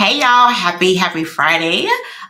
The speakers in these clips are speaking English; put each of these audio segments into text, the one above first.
Hey y'all, happy, happy Friday.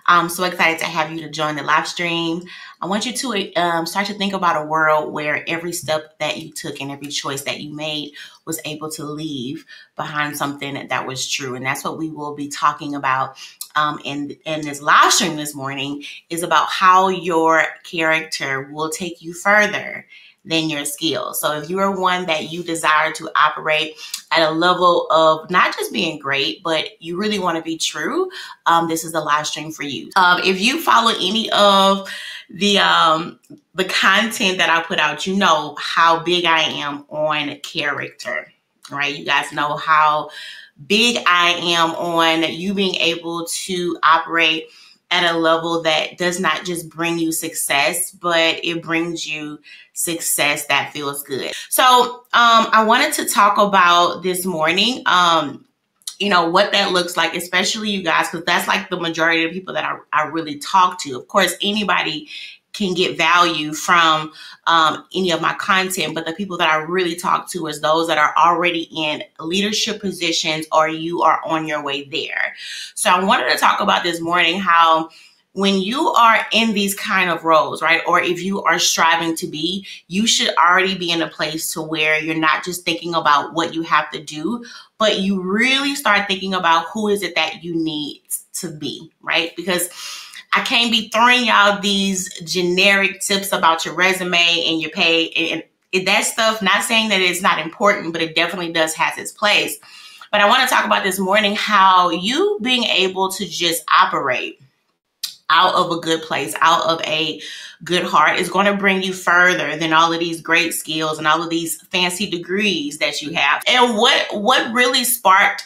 I'm so excited to have you to join the live stream. I want you to um, start to think about a world where every step that you took and every choice that you made was able to leave behind something that was true. And that's what we will be talking about um, in, in this live stream this morning is about how your character will take you further than your skills. So if you are one that you desire to operate at a level of not just being great, but you really want to be true, um, this is the live stream for you. Um, if you follow any of the um, the content that I put out, you know how big I am on character, right? You guys know how big I am on you being able to operate at a level that does not just bring you success, but it brings you success that feels good. So um, I wanted to talk about this morning. Um, you know what that looks like especially you guys because that's like the majority of people that I, I really talk to of course anybody can get value from um, any of my content, but the people that I really talk to is those that are already in leadership positions or you are on your way there. So I wanted to talk about this morning how when you are in these kind of roles, right, or if you are striving to be, you should already be in a place to where you're not just thinking about what you have to do, but you really start thinking about who is it that you need to be, right? Because I can't be throwing y'all these generic tips about your resume and your pay and that stuff. Not saying that it's not important, but it definitely does has its place. But I want to talk about this morning how you being able to just operate out of a good place, out of a good heart is going to bring you further than all of these great skills and all of these fancy degrees that you have. And what what really sparked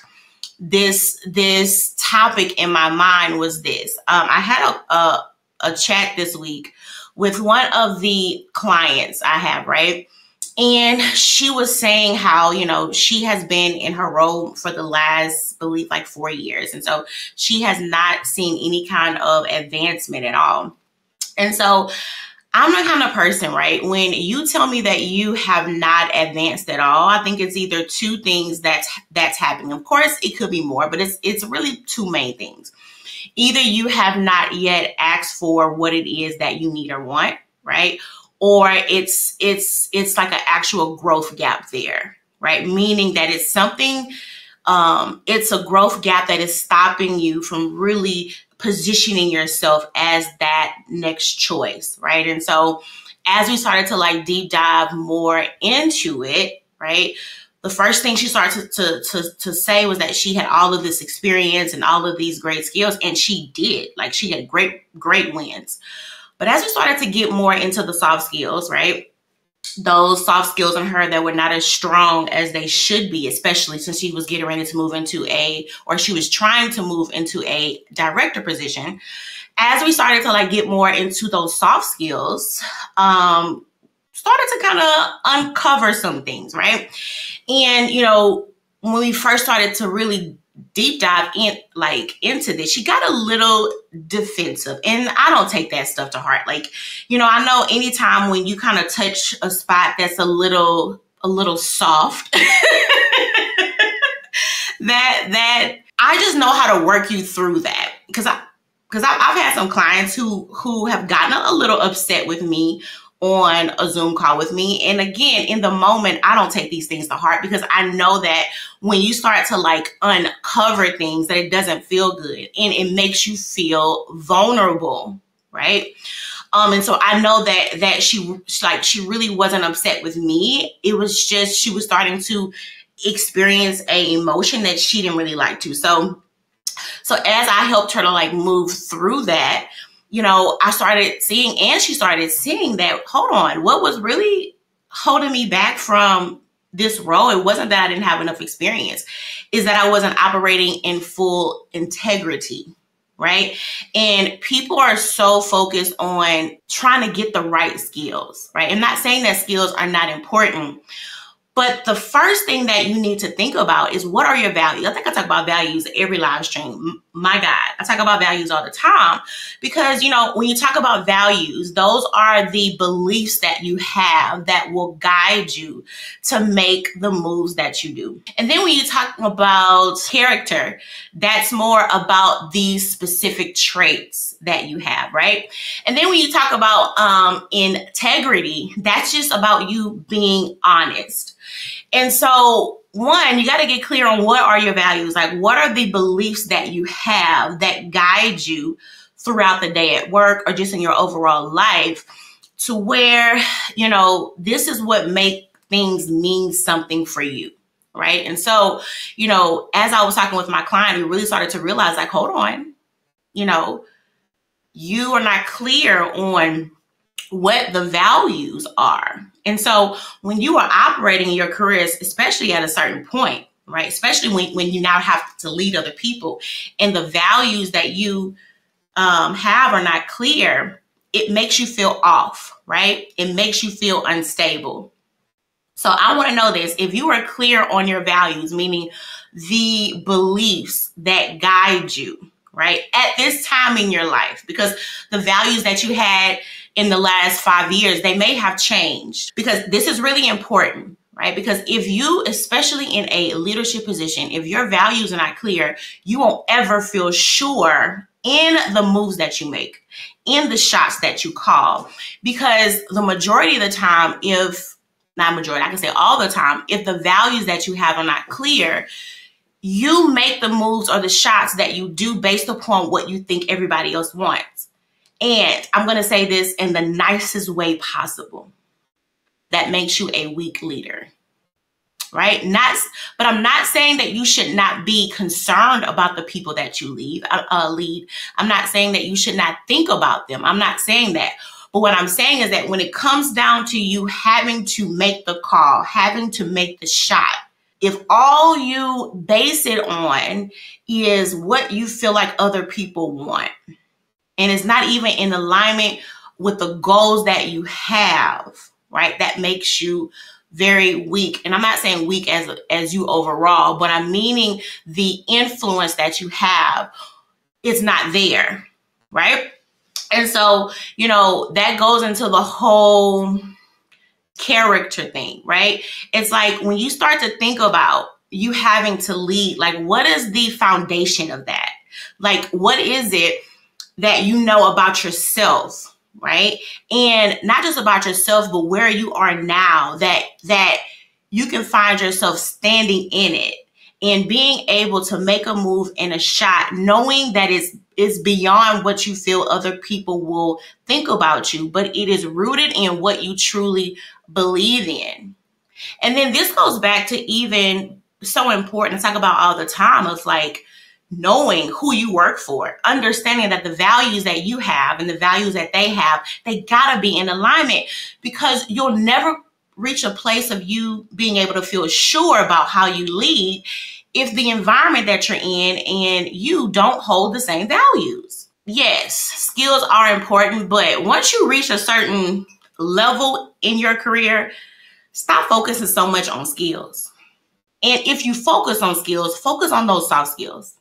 this this topic in my mind was this. Um, I had a, a a chat this week with one of the clients I have, right? And she was saying how, you know, she has been in her role for the last, believe, like four years. And so she has not seen any kind of advancement at all. And so I'm the kind of person, right? When you tell me that you have not advanced at all, I think it's either two things that's that's happening. Of course, it could be more, but it's it's really two main things. Either you have not yet asked for what it is that you need or want, right? Or it's it's it's like an actual growth gap there, right? Meaning that it's something um, it's a growth gap that is stopping you from really positioning yourself as that next choice, right? And so as we started to like deep dive more into it, right? The first thing she started to, to, to, to say was that she had all of this experience and all of these great skills, and she did. Like she had great, great wins. But as we started to get more into the soft skills, right? Those soft skills in her that were not as strong as they should be, especially since she was getting ready to move into a, or she was trying to move into a director position. As we started to like get more into those soft skills, um, started to kind of uncover some things, right? And, you know, when we first started to really deep dive in like into this. She got a little defensive and i don't take that stuff to heart. Like you know i know anytime when you kind of touch a spot that's a little a little soft that that i just know how to work you through that. Because i because I've had some clients who who have gotten a little upset with me on a Zoom call with me. And again, in the moment, I don't take these things to heart because I know that when you start to like uncover things that it doesn't feel good and it makes you feel vulnerable, right? Um, and so I know that that she like she really wasn't upset with me. It was just she was starting to experience a emotion that she didn't really like to. So so as I helped her to like move through that, you know, I started seeing, and she started seeing that, hold on, what was really holding me back from this role? It wasn't that I didn't have enough experience, is that I wasn't operating in full integrity. Right. And people are so focused on trying to get the right skills. Right. I'm not saying that skills are not important, but the first thing that you need to think about is what are your values? I think I talk about values every live stream. My God, I talk about values all the time because, you know, when you talk about values, those are the beliefs that you have that will guide you to make the moves that you do. And then when you talk about character, that's more about these specific traits that you have, right? And then when you talk about um, integrity, that's just about you being honest. And so one, you got to get clear on what are your values. Like, what are the beliefs that you have that guide you throughout the day at work or just in your overall life to where, you know, this is what make things mean something for you. Right. And so, you know, as I was talking with my client, we really started to realize like, hold on, you know, you are not clear on what the values are and so when you are operating your careers, especially at a certain point, right? Especially when, when you now have to lead other people and the values that you um, have are not clear, it makes you feel off, right? It makes you feel unstable. So I want to know this. If you are clear on your values, meaning the beliefs that guide you, right, at this time in your life, because the values that you had in the last five years, they may have changed because this is really important, right? Because if you, especially in a leadership position, if your values are not clear, you won't ever feel sure in the moves that you make, in the shots that you call. Because the majority of the time, if not majority, I can say all the time, if the values that you have are not clear, you make the moves or the shots that you do based upon what you think everybody else wants. And I'm going to say this in the nicest way possible. That makes you a weak leader. Right? Not but I'm not saying that you should not be concerned about the people that you leave, uh, uh, lead. I'm not saying that you should not think about them. I'm not saying that. But what I'm saying is that when it comes down to you having to make the call, having to make the shot, if all you base it on is what you feel like other people want, and it's not even in alignment with the goals that you have, right? That makes you very weak. And I'm not saying weak as as you overall, but I'm meaning the influence that you have is not there, right? And so, you know, that goes into the whole character thing, right? It's like when you start to think about you having to lead, like what is the foundation of that? Like what is it that you know about yourself, right? And not just about yourself, but where you are now that that you can find yourself standing in it and being able to make a move in a shot, knowing that it's is beyond what you feel other people will think about you, but it is rooted in what you truly believe in. And then this goes back to even so important to talk about all the time of like knowing who you work for, understanding that the values that you have and the values that they have, they gotta be in alignment because you'll never reach a place of you being able to feel sure about how you lead if the environment that you're in and you don't hold the same values. Yes, skills are important, but once you reach a certain level in your career, stop focusing so much on skills. And if you focus on skills, focus on those soft skills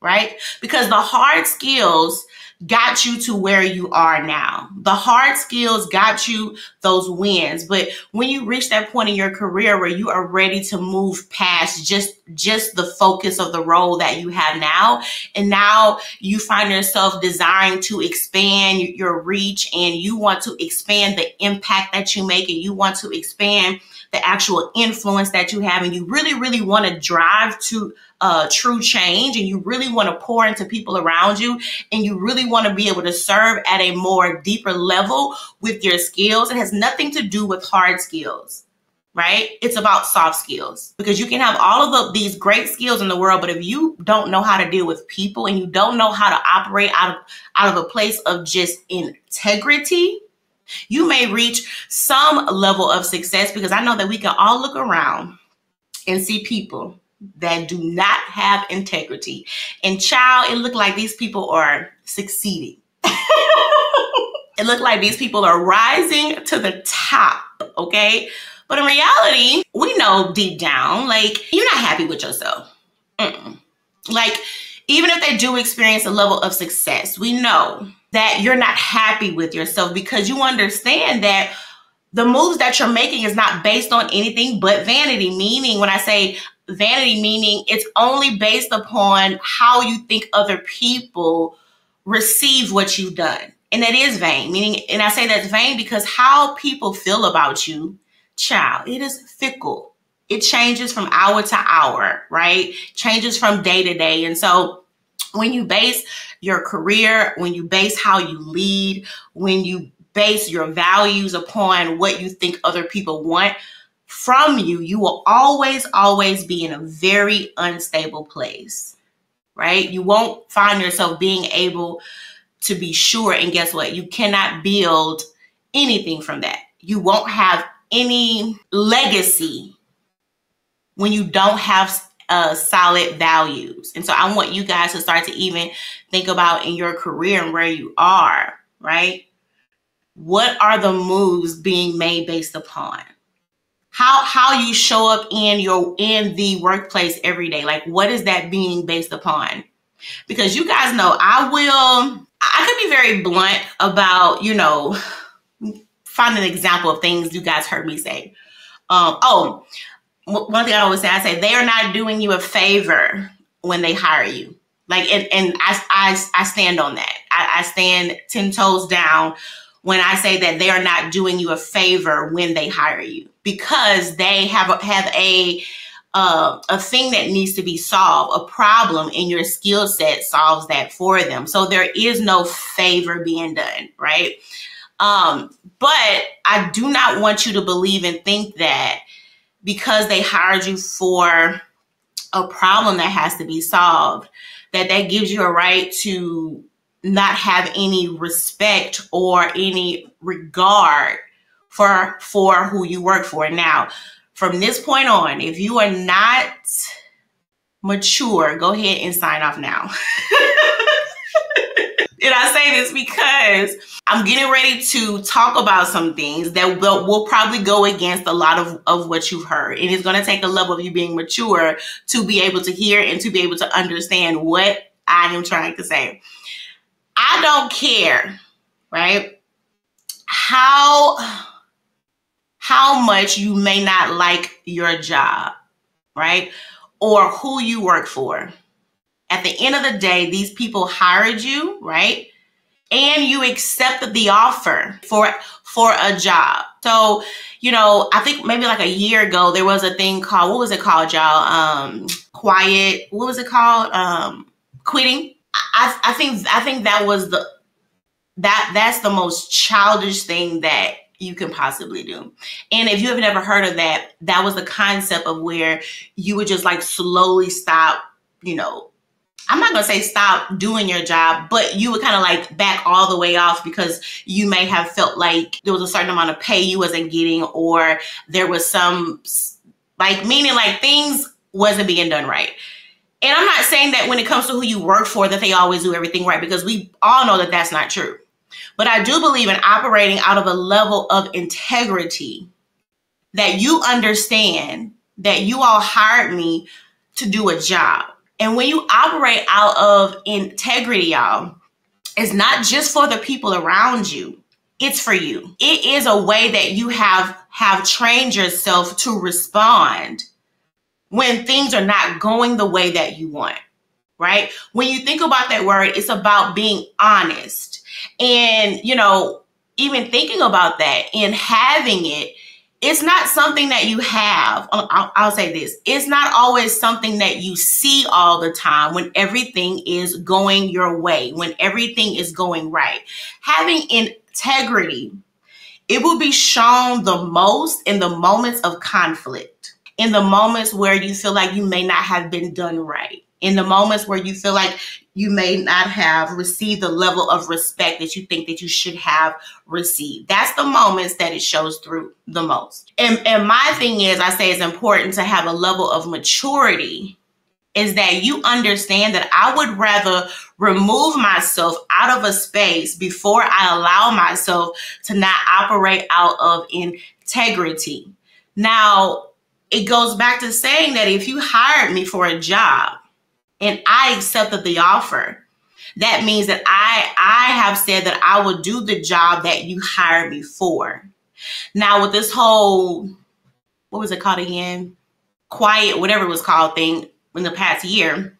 right? Because the hard skills got you to where you are now. The hard skills got you those wins. But when you reach that point in your career where you are ready to move past just just the focus of the role that you have now, and now you find yourself desiring to expand your reach and you want to expand the impact that you make and you want to expand the actual influence that you have and you really really want to drive to uh, true change and you really want to pour into people around you and you really want to be able to serve at a more deeper level with your skills, it has nothing to do with hard skills right? It's about soft skills because you can have all of the, these great skills in the world, but if you don't know how to deal with people and you don't know how to operate out of out of a place of just integrity, you may reach some level of success because I know that we can all look around and see people that do not have integrity. And child, it looked like these people are succeeding. it looked like these people are rising to the top, okay? But in reality, we know deep down, like, you're not happy with yourself. Mm-mm. Like, even if they do experience a level of success, we know that you're not happy with yourself because you understand that the moves that you're making is not based on anything but vanity. Meaning, when I say vanity, meaning it's only based upon how you think other people receive what you've done. And that is vain, meaning, and I say that's vain because how people feel about you, child, it is fickle. It changes from hour to hour, right? Changes from day to day. And so when you base your career, when you base how you lead, when you base your values upon what you think other people want from you, you will always, always be in a very unstable place, right? You won't find yourself being able to be sure. And guess what? You cannot build anything from that. You won't have any legacy when you don't have uh, solid values. And so I want you guys to start to even think about in your career and where you are, right? What are the moves being made based upon? How how you show up in your in the workplace every day. Like what is that being based upon? Because you guys know I will I could be very blunt about, you know, find an example of things you guys heard me say. Um, oh, one thing I always say, I say they are not doing you a favor when they hire you. Like, and, and I, I, I stand on that. I, I stand 10 toes down when I say that they are not doing you a favor when they hire you because they have a, have a uh, a thing that needs to be solved, a problem in your skill set solves that for them. So there is no favor being done, right? Um, but I do not want you to believe and think that because they hired you for a problem that has to be solved, that that gives you a right to not have any respect or any regard for for who you work for. Now, from this point on, if you are not mature, go ahead and sign off now. and I say this because I'm getting ready to talk about some things that will, will probably go against a lot of, of what you've heard. And it's going to take a level of you being mature to be able to hear and to be able to understand what I am trying to say. I don't care, right? How how much you may not like your job, right? Or who you work for. At the end of the day, these people hired you, right? And you accepted the offer for for a job. So, you know, I think maybe like a year ago there was a thing called what was it called, y'all? Um quiet, what was it called? Um quitting I, I think I think that was the that that's the most childish thing that you can possibly do. And if you have never heard of that, that was the concept of where you would just like slowly stop, you know, I'm not to say stop doing your job, but you would kind of like back all the way off because you may have felt like there was a certain amount of pay you wasn't getting or there was some like meaning like things wasn't being done right. And I'm not saying that when it comes to who you work for, that they always do everything right, because we all know that that's not true. But I do believe in operating out of a level of integrity that you understand that you all hired me to do a job. And when you operate out of integrity, y'all, it's not just for the people around you. It's for you. It is a way that you have have trained yourself to respond when things are not going the way that you want, right? When you think about that word, it's about being honest. And, you know, even thinking about that and having it, it's not something that you have. Oh, I'll, I'll, say this it's not always something that you see all the time when everything is going your way, when everything is going right. Having integrity, it will be shown the most in the moments of conflict in the moments where you feel like you may not have been done right, in the moments where you feel like you may not have received the level of respect that you think that you should have received. That's the moments that it shows through the most. And, and my thing is, I say it's important to have a level of maturity is that you understand that I would rather remove myself out of a space before I allow myself to not operate out of integrity. Now, it goes back to saying that if you hired me for a job, and I accepted the offer, that means that I I have said that I will do the job that you hired me for. Now with this whole what was it called again? Quiet, whatever it was called thing in the past year.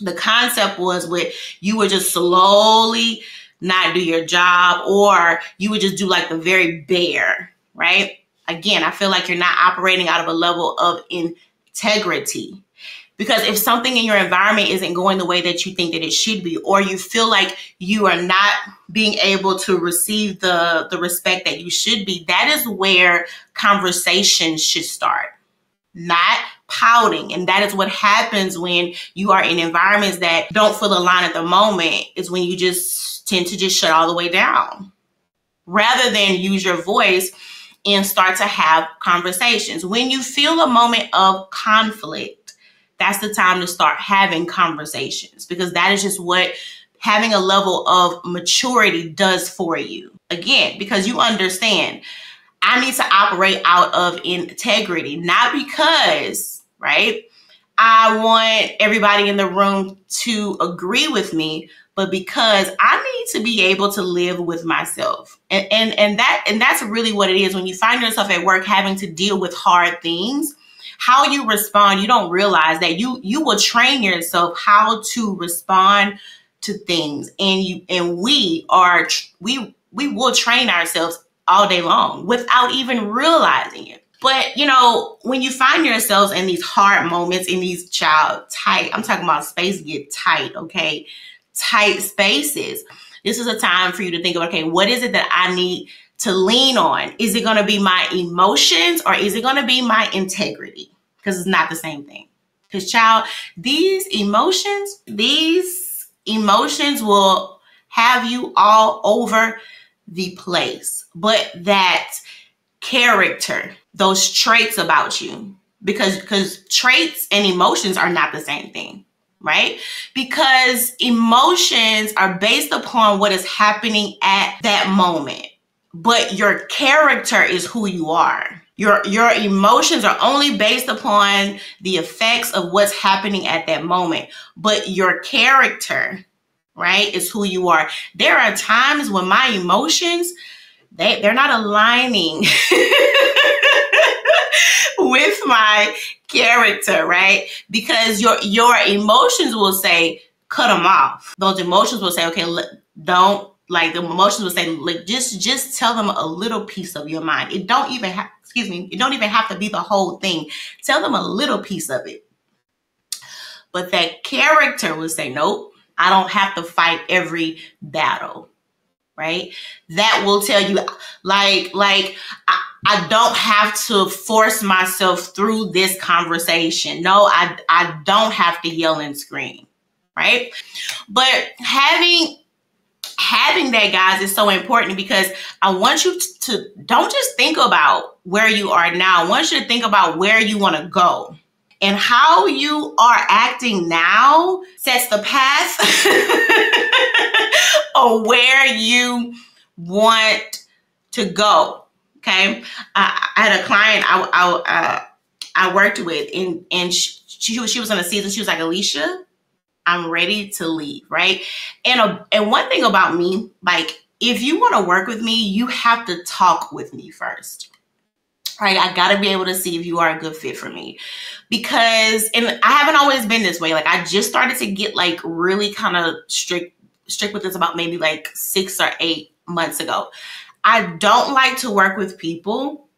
The concept was with you would just slowly not do your job or you would just do like the very bare, right? Again, I feel like you're not operating out of a level of integrity. Because if something in your environment isn't going the way that you think that it should be, or you feel like you are not being able to receive the, the respect that you should be, that is where conversations should start. Not pouting. And that is what happens when you are in environments that don't feel aligned at the moment, is when you just tend to just shut all the way down. Rather than use your voice and start to have conversations. When you feel a moment of conflict, that's the time to start having conversations because that is just what having a level of maturity does for you. Again, because you understand, I need to operate out of integrity, not because, right? I want everybody in the room to agree with me, but because I need to be able to live with myself. And and and that and that's really what it is when you find yourself at work having to deal with hard things how you respond, you don't realize that you you will train yourself how to respond to things. And you and we are we we will train ourselves all day long without even realizing it. But you know, when you find yourselves in these hard moments, in these child tight, I'm talking about space get tight, okay? Tight spaces. This is a time for you to think of, okay, what is it that I need to lean on? Is it going to be my emotions or is it going to be my integrity? Because it's not the same thing. Because, child, these emotions, these emotions will have you all over the place. But that character, those traits about you, because because traits and emotions are not the same thing right? Because emotions are based upon what is happening at that moment but your character is who you are. Your your emotions are only based upon the effects of what's happening at that moment, but your character, right, is who you are. There are times when my emotions they they're not aligning with my character, right? Because your your emotions will say cut them off. Those emotions will say, okay, don't like the emotions will say like just just tell them a little piece of your mind. It don't even have excuse me it don't even have to be the whole thing. Tell them a little piece of it. But that character will say nope i don't have to fight every battle right? That will tell you like like I, I don't have to force myself through this conversation. No i i don't have to yell and scream right? But having having that, guys, is so important because I want you to, don't just think about where you are now. I want you to think about where you want to go. And how you are acting now sets the path of where you want to go. Okay. I, I had a client I, I, uh, I worked with, and, and she, she, she was on a season. She was like, Alicia, I'm ready to leave, right? And a, and one thing about me, like if you want to work with me, you have to talk with me first. Right? I got to be able to see if you are a good fit for me. Because and I haven't always been this way. Like I just started to get like really kind of strict strict with this about maybe like 6 or 8 months ago. I don't like to work with people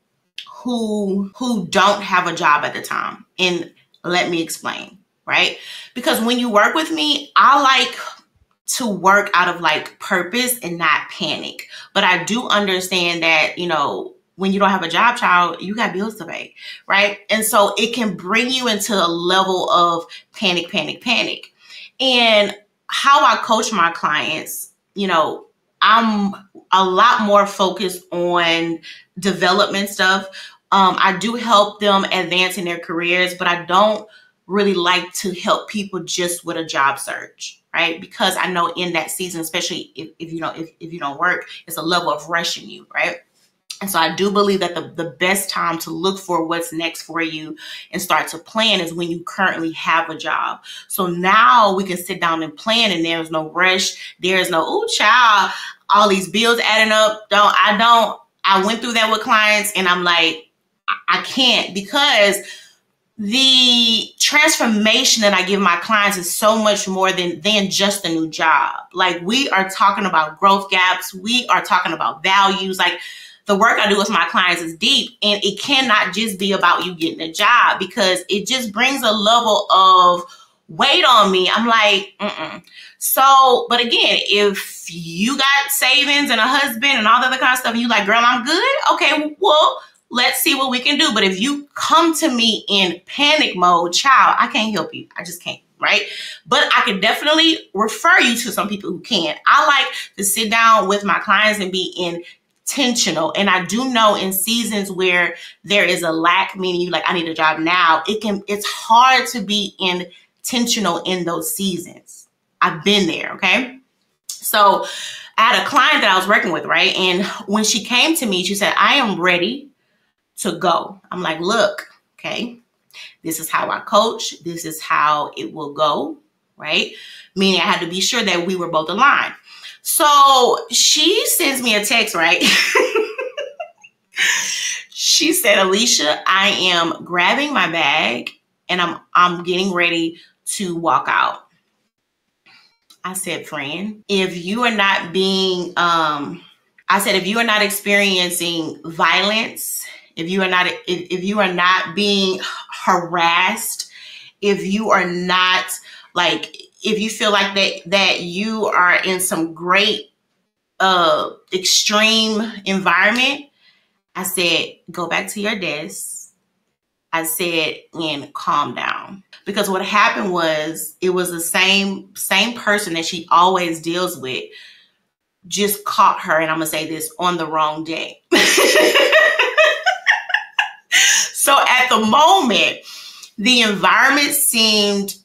who who don't have a job at the time. And let me explain right? Because when you work with me, I like to work out of like purpose and not panic. But I do understand that, you know, when you don't have a job child, you got bills to pay, right? And so it can bring you into a level of panic, panic, panic. And how I coach my clients, you know, I'm a lot more focused on development stuff. Um, I do help them advance in their careers, but I don't really like to help people just with a job search, right? Because I know in that season, especially if, if you know if, if you don't work, it's a level of rushing you, right? And so I do believe that the, the best time to look for what's next for you and start to plan is when you currently have a job. So now we can sit down and plan and there's no rush. There's no, oh child, all these bills adding up. Don't I don't I went through that with clients and I'm like, I can't because the transformation that I give my clients is so much more than than just a new job. Like we are talking about growth gaps, we are talking about values. Like the work I do with my clients is deep, and it cannot just be about you getting a job because it just brings a level of weight on me. I'm like, mm so, but again, if you got savings and a husband and all the other kind of stuff, and you like, girl, I'm good. Okay, well let's see what we can do. But if you come to me in panic mode, child, I can't help you. I just can't. Right. But I can definitely refer you to some people who can. I like to sit down with my clients and be in intentional. And I do know in seasons where there is a lack, meaning you like, I need a job now, it can, it's hard to be intentional in those seasons. I've been there. Okay. So I had a client that I was working with, right? And when she came to me, she said, I am ready to go. I'm like, look, okay, this is how I coach. This is how it will go, right? Meaning I had to be sure that we were both aligned. So she sends me a text, right? she said, Alicia, I am grabbing my bag and I'm I'm getting ready to walk out. I said, friend, if you are not being um I said if you are not experiencing violence if you are not if, if you are not being harassed, if you are not like if you feel like that that you are in some great uh extreme environment, I said go back to your desk. I said and calm down because what happened was it was the same same person that she always deals with just caught her and I'm going to say this on the wrong day. So at the moment, the environment seemed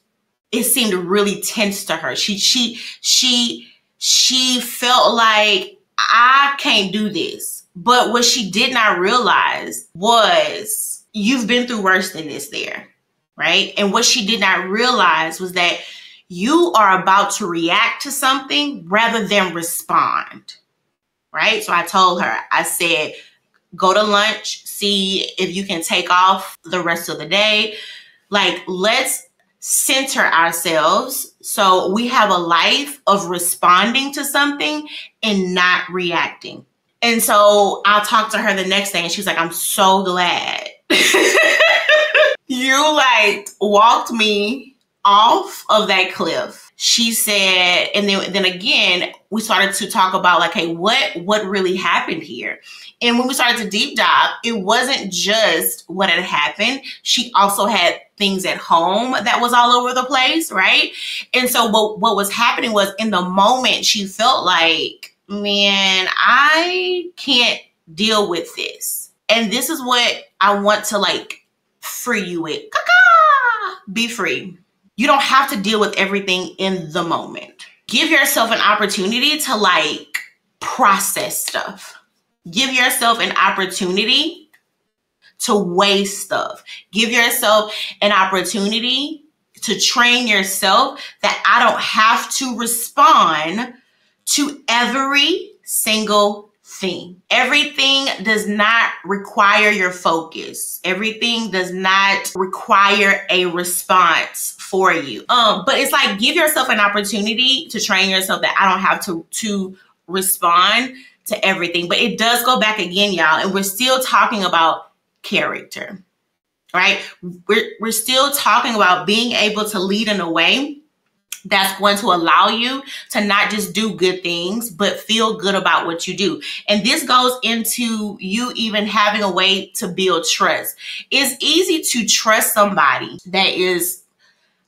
it seemed really tense to her. She she she she felt like I can't do this. But what she did not realize was you've been through worse than this there, right? And what she did not realize was that you are about to react to something rather than respond, right? So I told her, I said, go to lunch, see if you can take off the rest of the day. Like, let's center ourselves so we have a life of responding to something and not reacting. And so I'll talk to her the next day and she's like, I'm so glad. you like walked me off of that cliff she said and then then again we started to talk about like hey what what really happened here and when we started to deep dive it wasn't just what had happened. She also had things at home that was all over the place right? And so what what was happening was in the moment she felt like man i can't deal with this. And this is what i want to like free you with. Be free. You don't have to deal with everything in the moment. Give yourself an opportunity to like process stuff. Give yourself an opportunity to weigh stuff. Give yourself an opportunity to train yourself that I don't have to respond to every single thing. Everything does not require your focus. Everything does not require a response for you. Um, but it's like give yourself an opportunity to train yourself that I don't have to to respond to everything. But it does go back again, y'all, and we're still talking about character. Right? We're we're still talking about being able to lead in a way that's going to allow you to not just do good things, but feel good about what you do. And this goes into you even having a way to build trust. It's easy to trust somebody that is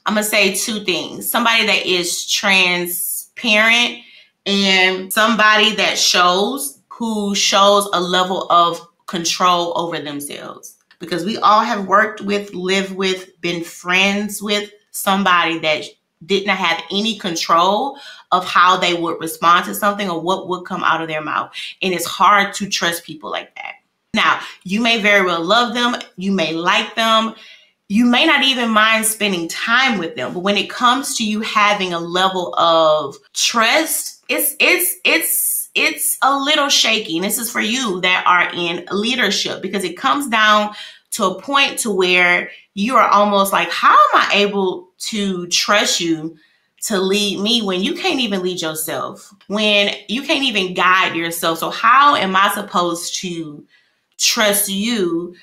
I'm going to say two things. Somebody that is transparent and somebody that shows who shows a level of control over themselves. Because we all have worked with, lived with, been friends with somebody that did not have any control of how they would respond to something or what would come out of their mouth. And it's hard to trust people like that. Now, you may very well love them, you may like them, you may not even mind spending time with them, but when it comes to you having a level of trust, it's it's it's it's a little shaky. And this is for you that are in leadership because it comes down to a point to where you are almost like, how am I able to trust you to lead me when you can't even lead yourself, when you can't even guide yourself? So, how am I supposed to trust you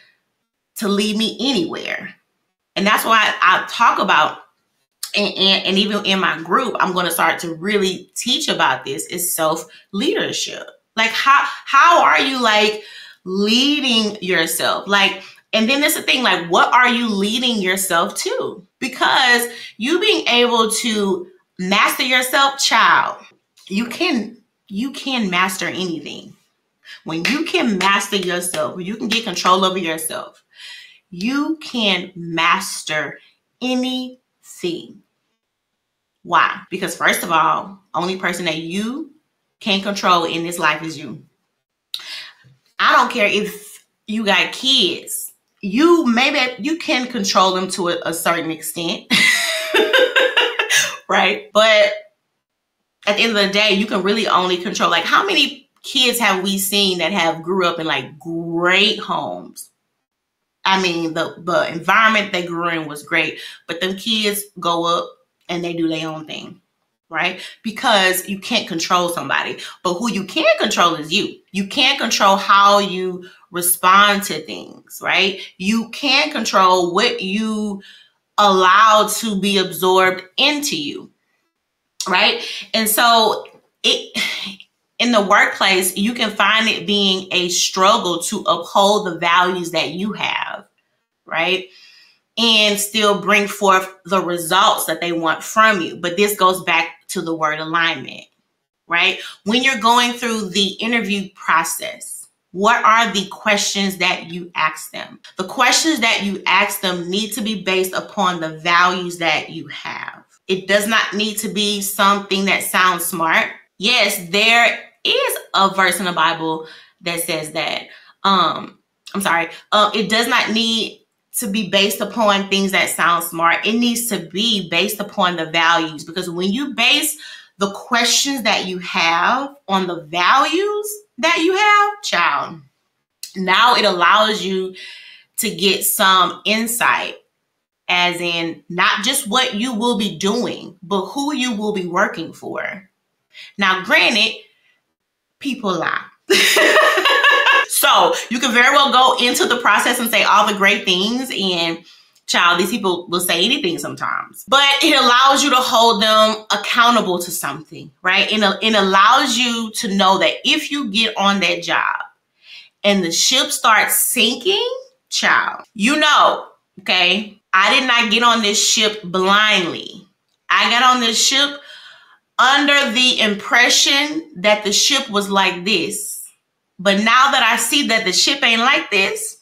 to lead me anywhere? And that's why I, talk about, and, and, and even in my group, I'm going to start to really teach about this is self leadership. Like, how, how are you like leading yourself? Like, and then there's the thing like, what are you leading yourself to? Because you being able to master yourself, child, you can you can master anything. When you can master yourself, you can get control over yourself, you can master anything. Why? Because first of all, only person that you can control in this life is you. I don't care if you got kids you maybe you can control them to a, a certain extent, right? But at the end of the day, you can really only control like how many kids have we seen that have grew up in like great homes? I mean, the the environment they grew in was great, but them kids go up and they do their own thing, right? Because you can't control somebody, but who you can control is you. You can't control how you respond to things, right? You can control what you allow to be absorbed into you, right? And so it in the workplace, you can find it being a struggle to uphold the values that you have, right? And still bring forth the results that they want from you. But this goes back to the word alignment, right? When you're going through the interview process, what are the questions that you ask them? The questions that you ask them need to be based upon the values that you have. It does not need to be something that sounds smart. Yes, there is a verse in the Bible that says that. Um, I'm sorry. Uh, it does not need to be based upon things that sound smart. It needs to be based upon the values because when you base the questions that you have on the values, that you have, child, now it allows you to get some insight, as in not just what you will be doing, but who you will be working for. Now, granted, people lie. so you can very well go into the process and say all the great things and child, these people will say anything sometimes, but it allows you to hold them accountable to something, right? And it allows you to know that if you get on that job and the ship starts sinking, child, you know, okay, I did not get on this ship blindly. I got on this ship under the impression that the ship was like this. But now that I see that the ship ain't like this,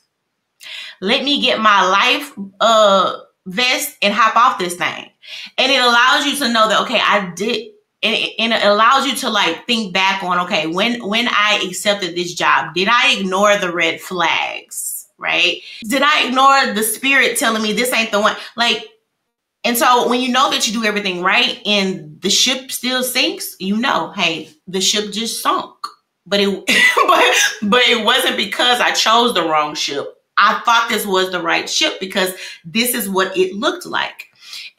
let me get my life uh vest and hop off this thing. And it allows you to know that okay, I did and it, and it allows you to like think back on okay, when when I accepted this job, did I ignore the red flags? Right? Did I ignore the spirit telling me this ain't the one? Like and so when you know that you do everything right and the ship still sinks, you know, hey, the ship just sunk. But it but but it wasn't because I chose the wrong ship I thought this was the right ship because this is what it looked like.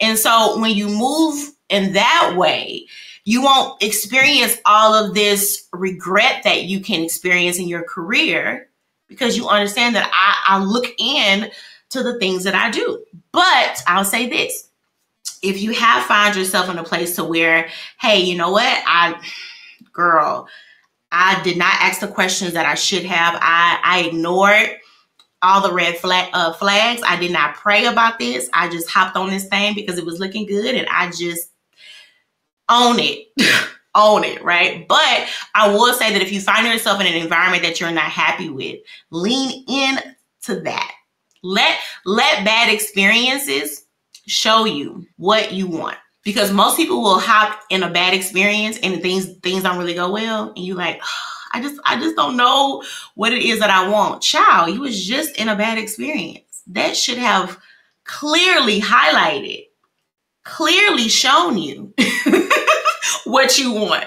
And so when you move in that way, you won't experience all of this regret that you can experience in your career because you understand that I, I look in to the things that I do. But I'll say this if you have found yourself in a place to where, hey, you know what? I, girl, I did not ask the questions that I should have. I, I ignored all the red flag, uh, flags. I did not pray about this. I just hopped on this thing because it was looking good and I just own it. own it, right? But I will say that if you find yourself in an environment that you're not happy with, lean in to that. Let let bad experiences show you what you want. Because most people will hop in a bad experience and things things don't really go well and you're like, oh, I just I just don't know what it is that I want. Child, you was just in a bad experience. That should have clearly highlighted, clearly shown you what you want.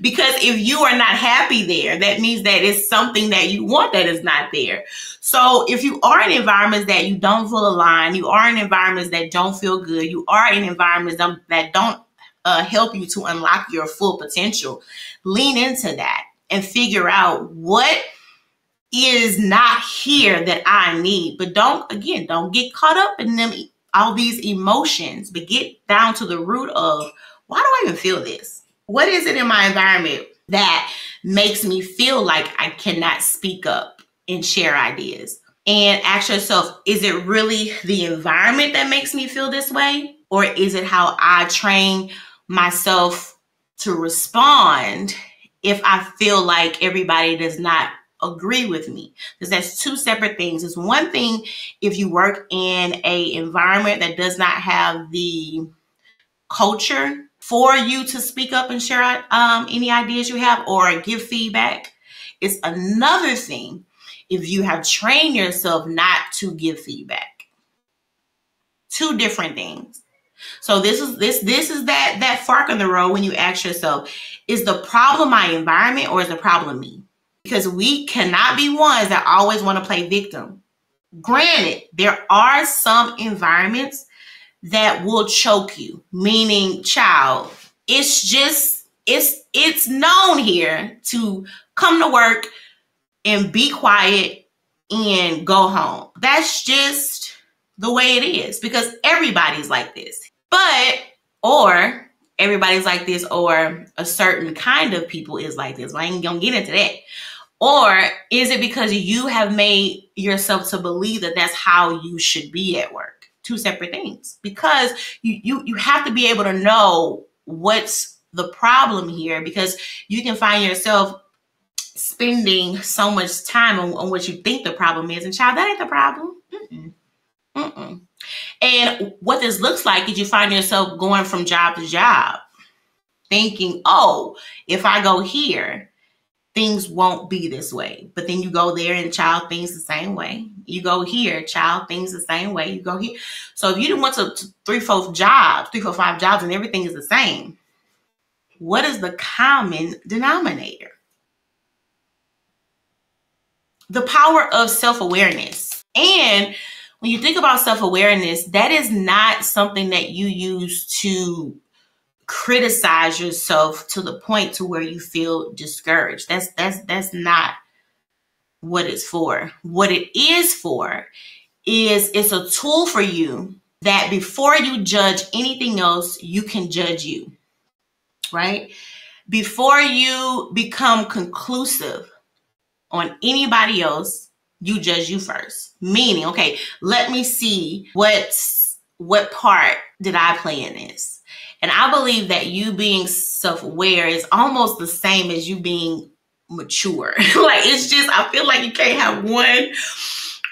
Because if you are not happy there, that means that it's something that you want that is not there. So if you are in environments that you don't feel aligned, you are in environments that don't feel good, you are in environments that don't uh, help you to unlock your full potential, lean into that and figure out what is not here that I need. But don't, again, don't get caught up in them, all these emotions, but get down to the root of why do I even feel this? What is it in my environment that makes me feel like I cannot speak up and share ideas? And ask yourself, is it really the environment that makes me feel this way? Or is it how I train myself to respond if I feel like everybody does not agree with me because that's two separate things it's one thing if you work in a environment that does not have the culture for you to speak up and share um, any ideas you have or give feedback it's another thing if you have trained yourself not to give feedback two different things so this is this this is that that fork in the road when you ask yourself, is the problem my environment or is the problem me? Because we cannot be ones that always want to play victim. Granted, there are some environments that will choke you, meaning child, it's just it's it's known here to come to work and be quiet and go home. That's just the way it is because everybody's like this. But, or everybody's like this, or a certain kind of people is like this. I ain't gonna get into that. Or is it because you have made yourself to believe that that's how you should be at work? Two separate things. Because you you you have to be able to know what's the problem here because you can find yourself spending so much time on, on what you think the problem is and child that ain't the problem Mm-mm. Mm-mm. And what this looks like is you find yourself going from job to job, thinking, oh, if I go here, things won't be this way. But then you go there and child things the same way. You go here, child things the same way. You go here. So if you went to, to three, four jobs, three, four, five jobs, and everything is the same, what is the common denominator? The power of self awareness. And when you think about self awareness, that is not something that you use to criticize yourself to the point to where you feel discouraged. That's that's that's not what it's for. What it is for is it's a tool for you that before you judge anything else, you can judge you. Right? Before you become conclusive on anybody else, you judge you first. Meaning, okay, let me see what's what part did I play in this? And I believe that you being self-aware is almost the same as you being mature. like it's just I feel like you can't have one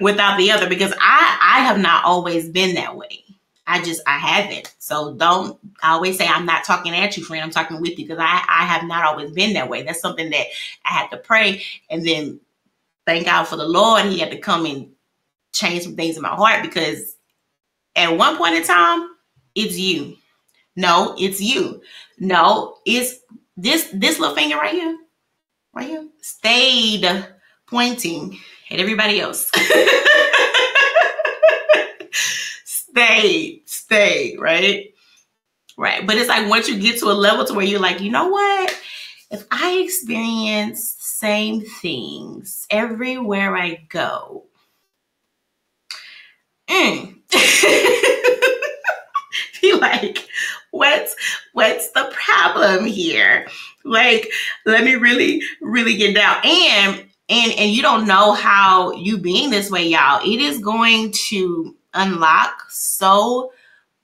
without the other because I I have not always been that way. I just I haven't. So don't I always say I'm not talking at you, friend. I'm talking with you because I I have not always been that way. That's something that I had to pray and then thank God for the Lord. He had to come and change some things in my heart because at one point in time, it's you. No, it's you. No, it's this this little finger right here, right here, stayed pointing at everybody else. stay, stay, right? Right. But it's like once you get to a level to where you're like, you know what? If I experience same things everywhere I go. Mm. Be like, what's what's the problem here? Like, let me really, really get down. And and and you don't know how you being this way, y'all. It is going to unlock so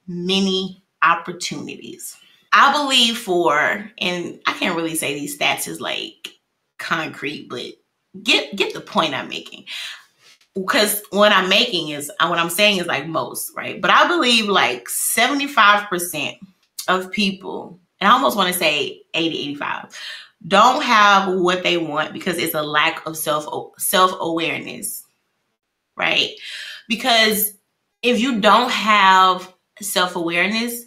many opportunities. I believe for, and I can't really say these stats is like concrete, but get get the point I'm making. Because what I'm making is what I'm saying is like most, right? But I believe like 75% of people, and I almost want to say 80, 85, don't have what they want because it's a lack of self self awareness, right? Because if you don't have self awareness,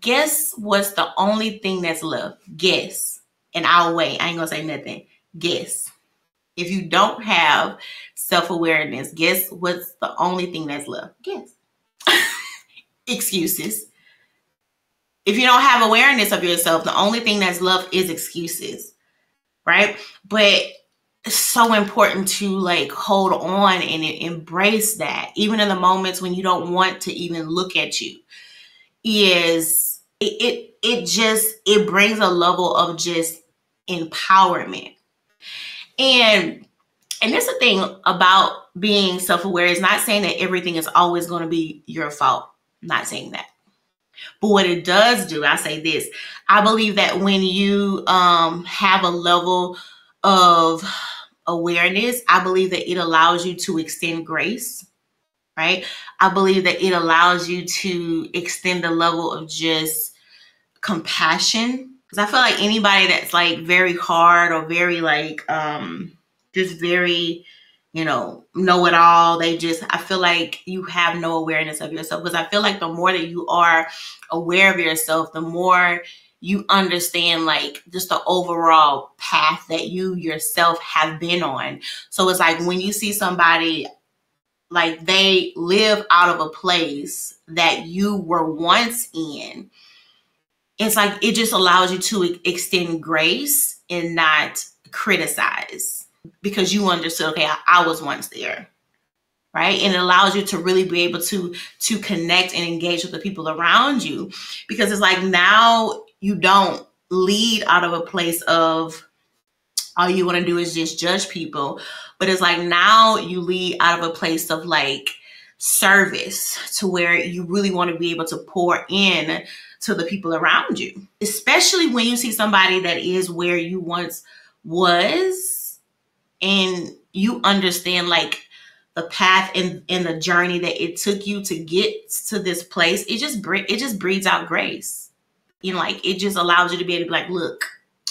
guess what's the only thing that's left? Guess, and I'll wait. I ain't gonna say nothing. Guess. If you don't have self awareness, guess what's the only thing that's left? Guess. Excuses. If you don't have awareness of yourself, the only thing that's left is excuses, right? But it's so important to like hold on and embrace that, even in the moments when you don't want to even look at you. Is it, it, it just it brings a level of just empowerment. And and that's the thing about being self-aware is not saying that everything is always going to be your fault. I'm not saying that. But what it does do, I say this, I believe that when you um, have a level of awareness, I believe that it allows you to extend grace, right? I believe that it allows you to extend the level of just compassion. Because I feel like anybody that's like very hard or very like, um, just very you know, know it all. They just, I feel like you have no awareness of yourself because I feel like the more that you are aware of yourself, the more you understand like just the overall path that you yourself have been on. So it's like when you see somebody like they live out of a place that you were once in, it's like it just allows you to extend grace and not criticize because you understood, okay, I, I was once there right? And it allows you to really be able to to connect and engage with the people around you because it's like now you don't lead out of a place of all you want to do is just judge people but it's like now you lead out of a place of like service to where you really want to be able to pour in to the people around you especially when you see somebody that is where you once was and you understand like the path and, and the journey that it took you to get to this place, it just it just breeds out grace. You know, like it just allows you to be able to be like, look,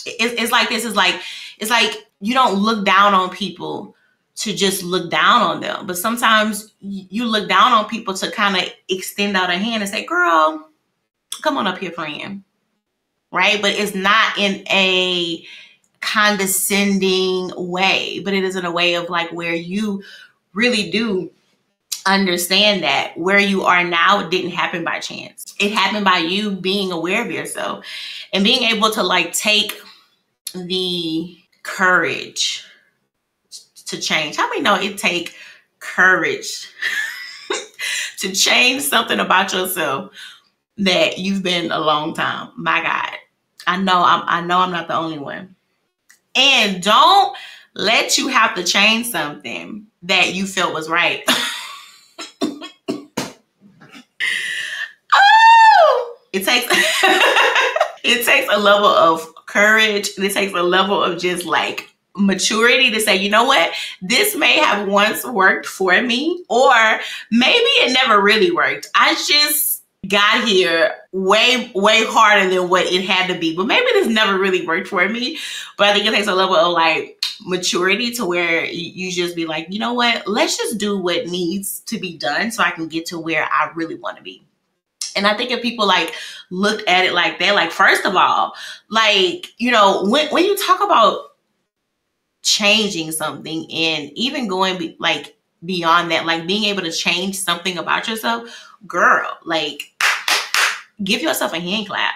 it's, it's like this is like it's like you don't look down on people to just look down on them, but sometimes you look down on people to kind of extend out a hand and say, "Girl, come on up here, friend." Right? But it's not in a condescending way, but it is in a way of like where you really do understand that where you are now didn't happen by chance. It happened by you being aware of yourself and being able to like take the courage to change. How many know it take courage to change something about yourself that you've been a long time? My God. I know I'm I know I'm not the only one. And don't let you have to change something that you felt was right. oh, it takes it takes a level of courage. It takes a level of just like maturity to say, you know what, this may have once worked for me, or maybe it never really worked. I just got here way, way harder than what it had to be. But maybe this never really worked for me. But I think it takes a level of like maturity to where you just be like, you know what, let's just do what needs to be done so I can get to where I really want to be. And I think if people like looked at it like that, like first of all, like, you know, when when you talk about changing something and even going be, like beyond that, like being able to change something about yourself, girl, like give yourself a hand clap,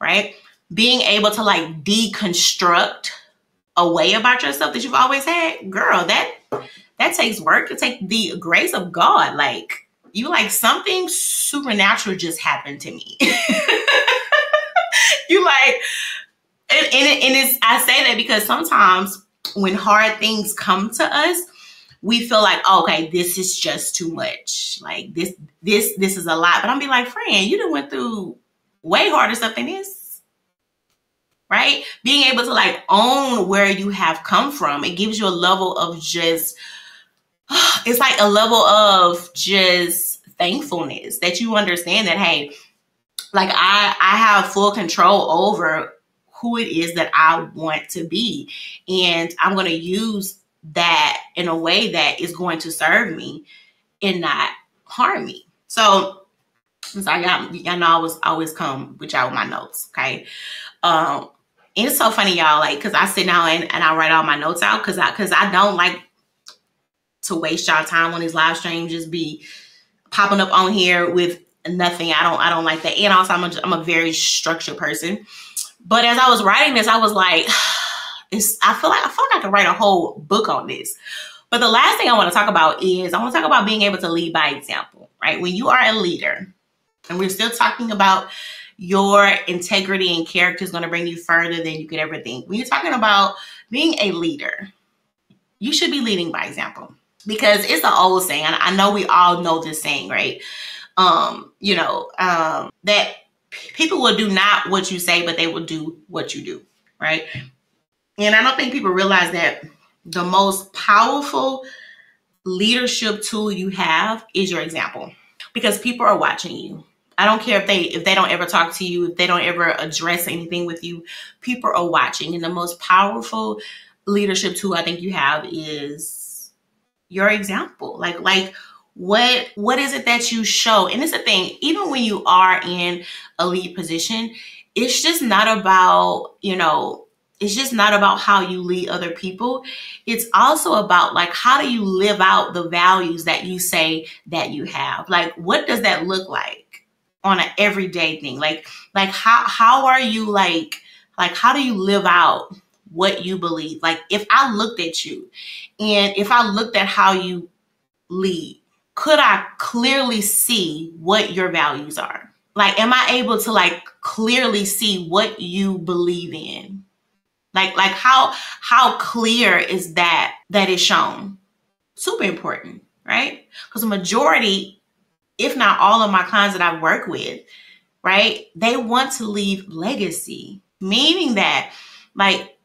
right? Being able to like deconstruct a way about yourself that you've always had, girl, that that takes work. It takes the grace of God. Like you like something supernatural just happened to me. you like and, and, and it's I say that because sometimes when hard things come to us, we feel like, oh, okay, this is just too much. Like this, this, this is a lot. But I'm be like, friend, you done went through way harder stuff than this. Right? Being able to like own where you have come from, it gives you a level of just, it's like a level of just thankfulness that you understand that, hey, like I, I have full control over who it is that I want to be. And I'm going to use that in a way that is going to serve me and not harm me. So, so y'all, y'all know I was always come with y'all with my notes. Okay. Um, and it's so funny, y'all, like, cause I sit down and, and I write all my notes out because I cause I don't like to waste y'all time on these live streams, just be popping up on here with nothing. I don't I don't like that. And also I'm a, I'm a very structured person. But as I was writing this, I was like, it's I feel like I feel like I could write a whole book on this. But the last thing I want to talk about is I want to talk about being able to lead by example, right? When you are a leader, and we're still talking about your integrity and character is going to bring you further than you could ever think. When you're talking about being a leader, you should be leading by example because it's the old saying. I know we all know this saying, right? Um, you know, um, that people will do not what you say, but they will do what you do, right? And I don't think people realize that the most powerful leadership tool you have is your example because people are watching you. I don't care if they if they don't ever talk to you, if they don't ever address anything with you, people are watching. And the most powerful leadership tool I think you have is your example. Like like what what is it that you show? And it's a thing, even when you are in a lead position, it's just not about, you know, it's just not about how you lead other people. It's also about like how do you live out the values that you say that you have? Like what does that look like on an everyday thing? Like like how how are you like like how do you live out what you believe? Like if I looked at you and if I looked at how you lead, could I clearly see what your values are? Like am I able to like clearly see what you believe in? Like like how how clear is that that is shown? Super important, right? Because the majority, if not all of my clients that I work with, right, they want to leave legacy, meaning that like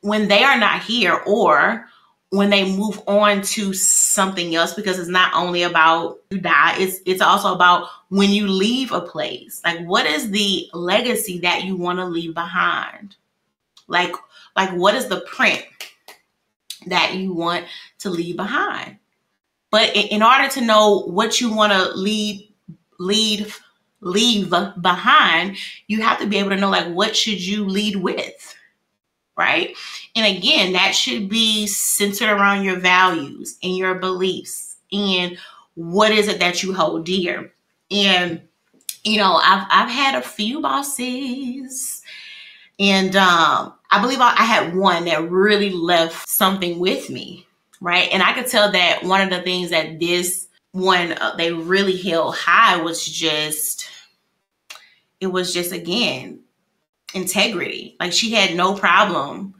when they are not here or when they move on to something else because it's not only about you die it's it's also about when you leave a place like what is the legacy that you want to leave behind like like, what is the print that you want to leave behind? But in order to know what you want to leave, lead, leave behind, you have to be able to know like what should you lead with, right? And again, that should be centered around your values and your beliefs and what is it that you hold dear. And you know, I've I've had a few bosses, and um, I believe I, had one that really left something with me, right? And I could tell that one of the things that this one uh, they really held high was just it was just again integrity. Like she had no problem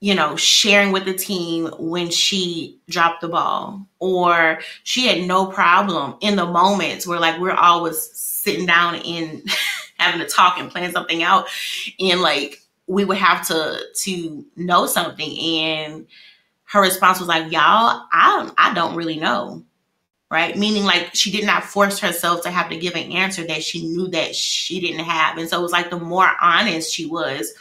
you know, sharing with the team when she dropped the ball, or she had no problem in the moments where like we're always sitting down and having to talk and plan something out, and like we would have to to know something. And her response was like y'all i i don't really know. Right? Meaning like she did not force herself to have to give an answer that she knew that she didn't have. And so it was like the more honest she was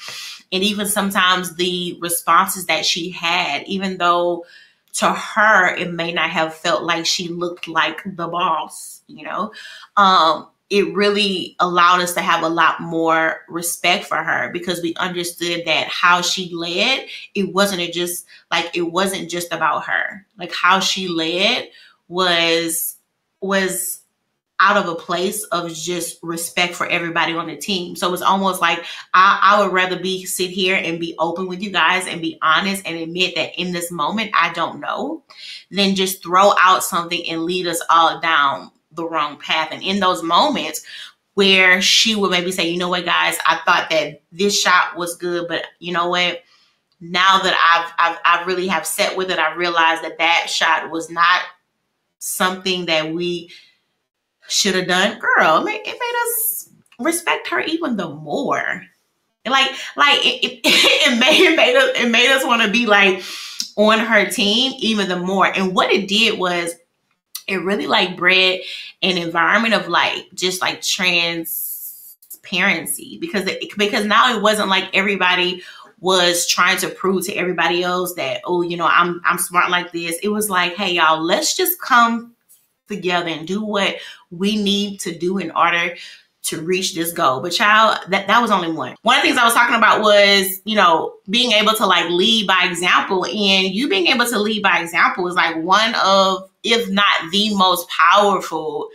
and even sometimes the responses that she had even though to her it may not have felt like she looked like the boss you know? Um it really allowed us to have a lot more respect for her because we understood that how she led, it wasn't just like it wasn't just about her. Like how she led was was out of a place of just respect for everybody on the team. So it's almost like I, I, would rather be sit here and be open with you guys and be honest and admit that in this moment I don't know than just throw out something and lead us all down the wrong path. And in those moments where she would maybe say, you know what, guys, I thought that this shot was good, but you know what? Now that I've, I've, I really have set with it, I realized that that shot was not something that we should have done. Girl, it made, us respect her even the more. like, like it, it, it made it made us it made us want to be like on her team even the more. And what it did was it really like bred an environment of like just like transparency because it, because now it wasn't like everybody was trying to prove to everybody else that oh you know I'm I'm smart like this. It was like hey y'all let's just come together and do what we need to do in order to reach this goal. But child, that, that was only one. One of the things I was talking about was, you know, being able to like lead by example. And you being able to lead by example is like one of, if not the most powerful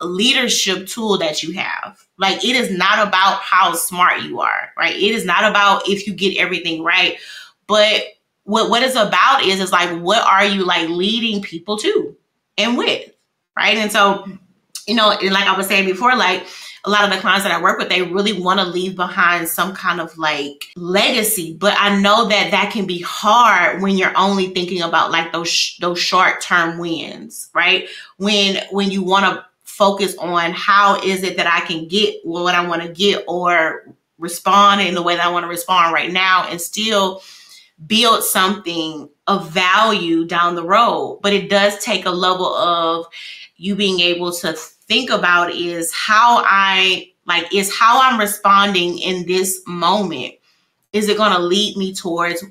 leadership tool that you have. Like it is not about how smart you are, right? It is not about if you get everything right. But what what it's about is is like what are you like leading people to and with, right? And so, you know, and like I was saying before, like a lot of the clients that I work with, they really want to leave behind some kind of like legacy. But I know that that can be hard when you're only thinking about like those those short term wins, right? When when you want to focus on how is it that I can get what I want to get or respond in the way that I want to respond right now and still build something of value down the road. But it does take a level of you being able to think about is how I like is how I'm responding in this moment. Is it going to lead me towards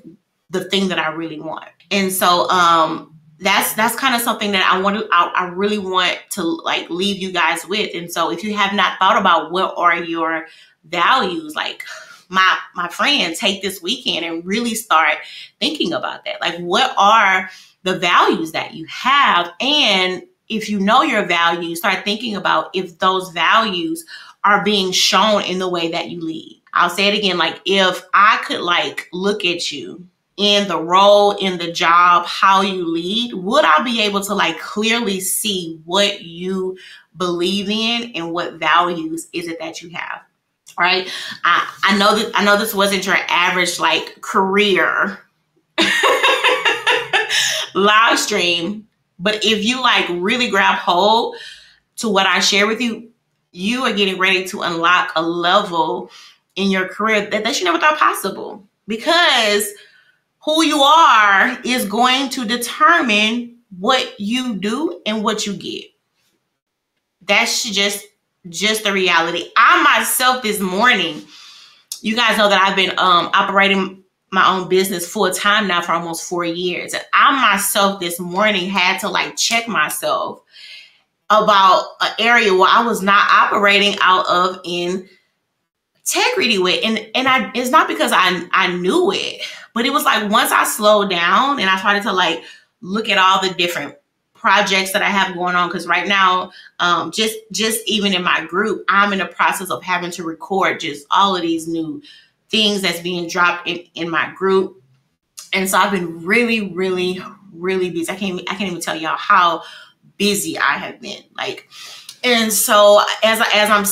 the thing that I really want? And so um that's that's kind of something that I want to I, I really want to like leave you guys with. And so if you have not thought about what are your values, like my my friend, take this weekend and really start thinking about that. Like what are the values that you have and if you know your values, start thinking about if those values are being shown in the way that you lead. I'll say it again like if I could like look at you in the role, in the job, how you lead, would I be able to like clearly see what you believe in and what values is it that you have? Right? I, I know that I know this wasn't your average like career live stream but if you like really grab hold to what I share with you, you are getting ready to unlock a level in your career that, that you never thought possible. Because who you are is going to determine what you do and what you get. That's just just the reality. I myself this morning, you guys know that I've been um operating my own business full time now for almost four years. And I myself this morning had to like check myself about an area where I was not operating out of in integrity with. And and I it's not because I I knew it, but it was like once I slowed down and I started to like look at all the different projects that I have going on because right now, um, just just even in my group, I'm in the process of having to record just all of these new things that's being dropped in, in my group. And so I've been really, really, really busy. I can't I can't even tell y'all how busy I have been. Like, and so as I, as I'm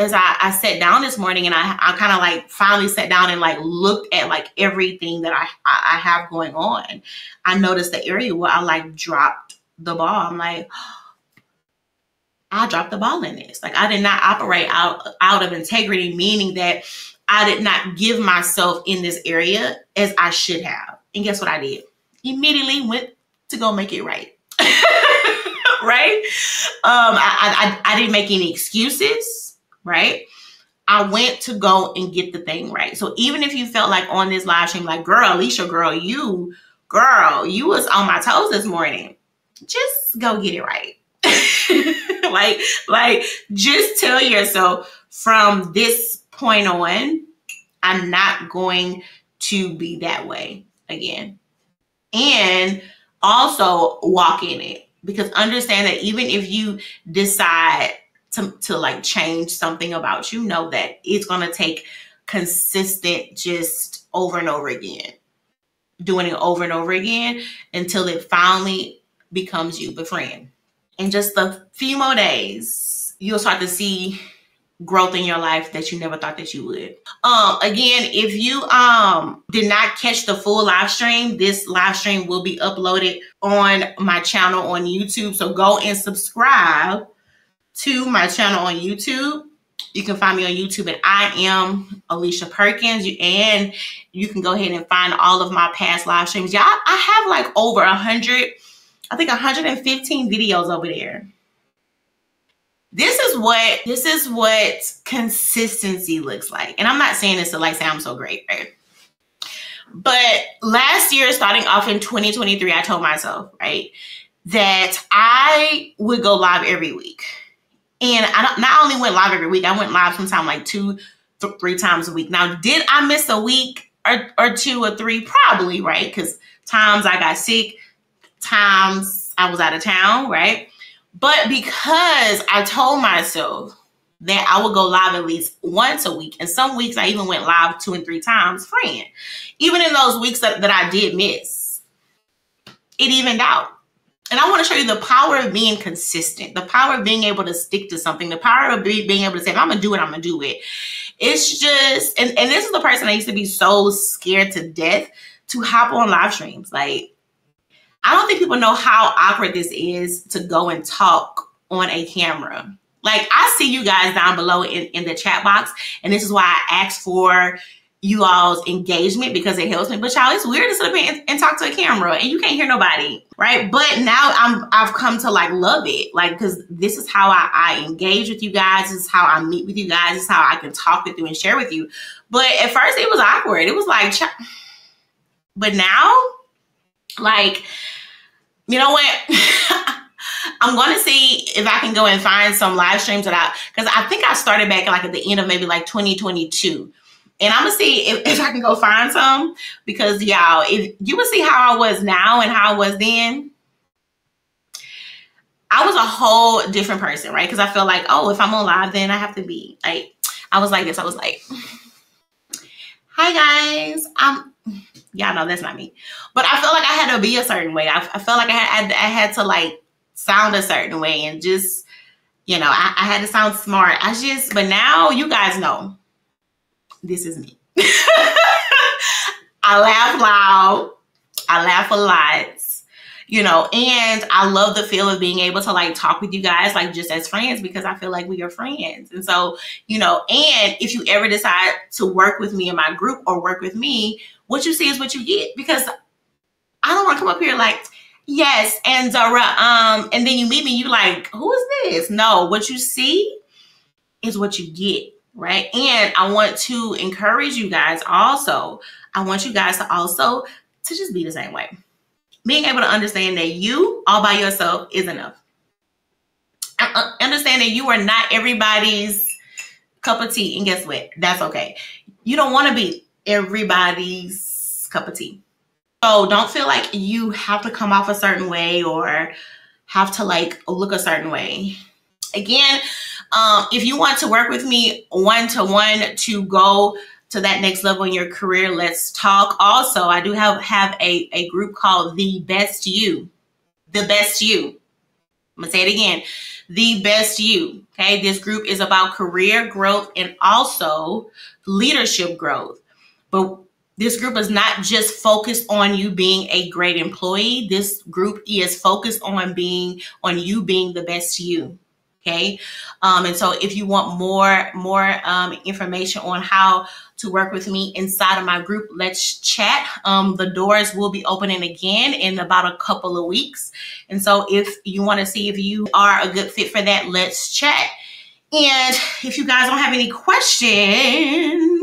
as I, I sat down this morning and I, I kind of like finally sat down and like looked at like everything that I, I have going on, I noticed the area where I like dropped the ball. I'm like, I dropped the ball in this. Like I did not operate out out of integrity, meaning that I did not give myself in this area as I should have. And guess what I did? Immediately went to go make it right. right? Um, I, I, I didn't make any excuses, right? I went to go and get the thing right. So even if you felt like on this live stream, like, girl, Alicia, girl, you, girl, you was on my toes this morning. Just go get it right. like, like, just tell yourself from this point on, I'm not going to be that way again. And also walk in it because understand that even if you decide to, to like change something about you, know that it's going to take consistent just over and over again, doing it over and over again until it finally becomes you, befriend. In just a few more days, you'll start to see growth in your life that you never thought that you would. Um, again, if you um did not catch the full live stream, this live stream will be uploaded on my channel on YouTube. So go and subscribe to my channel on YouTube. You can find me on YouTube at I am Alicia Perkins. And you can go ahead and find all of my past live streams. I, I have like over a hundred, I think 115 videos over there this is what this is what consistency looks like. And I'm not saying this to like say I'm so great, right? But last year, starting off in 2023, I told myself, right, that I would go live every week. And I not only went live every week, I went live sometime like two, th- three times a week. Now, did I miss a week or, or two or three? Probably, right? Because times I got sick, times I was out of town, right? But because I told myself that I would go live at least once a week, and some weeks I even went live two and three times, friend. Even in those weeks that, that I did miss, it evened out. And I want to show you the power of being consistent, the power of being able to stick to something, the power of be, being able to say, I'm going to do it, I'm going to do it. It's just, and, and this is the person I used to be so scared to death to hop on live streams. Like, I don't think people know how awkward this is to go and talk on a camera. Like I see you guys down below in, in the chat box, and this is why I asked for you all's engagement because it helps me. But y'all, it's weird to sit up and, and, talk to a camera and you can't hear nobody, right? But now I'm I've come to like love it, like because this is how I, I engage with you guys. This is how I meet with you guys. This is how I can talk with you and share with you. But at first, it was awkward. It was like, but now, like, you know what? I'm going to see if I can go and find some live streams that I, because I think I started back like at the end of maybe like 2022. And I'm gonna see if, if I can go find some because y'all, if you would see how I was now and how I was then, I was a whole different person, right? Because I feel like, oh, if I'm on live, then I have to be like, I was like this. I was like, hi guys, I'm y'all know that's not me. But I felt like I had to be a certain way. I, I felt like I had, I had to like sound a certain way and just, you know, I, I had to sound smart. I just, but now you guys know this is me. I laugh loud. I laugh a lot you know, and I love the feel of being able to like talk with you guys, like just as friends, because I feel like we are friends. And so, you know, and if you ever decide to work with me in my group or work with me, what you see is what you get because I don't want to come up here like, yes, and Zara, um, and then you meet me, you like, who is this? No, what you see is what you get, right? And I want to encourage you guys also. I want you guys to also to just be the same way being able to understand that you all by yourself is enough. Uh, understand that you are not everybody's cup of tea. And guess what? That's okay. You don't want to be everybody's cup of tea. So don't feel like you have to come off a certain way or have to like look a certain way. Again, um, if you want to work with me one to one to go to that next level in your career, let's talk. Also, I do have have a, a group called The Best You. The Best You. I'm gonna say it again. The Best You. Okay, this group is about career growth and also leadership growth. But this group is not just focused on you being a great employee. This group is focused on being on you being the best you. Okay. Um, and so if you want more, more um, information on how to work with me inside of my group, let's chat. Um, the doors will be opening again in about a couple of weeks. And so if you want to see if you are a good fit for that, let's chat. And if you guys don't have any questions,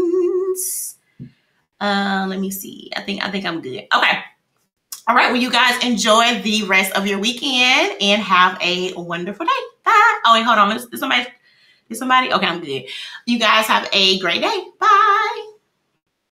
uh, let me see. I think I think I'm good. Okay. All right. Well, you guys enjoy the rest of your weekend and have a wonderful day. Bye. Oh, wait, hold on. Is, is somebody? Is somebody? Okay, I'm good. You guys have a great day. Bye.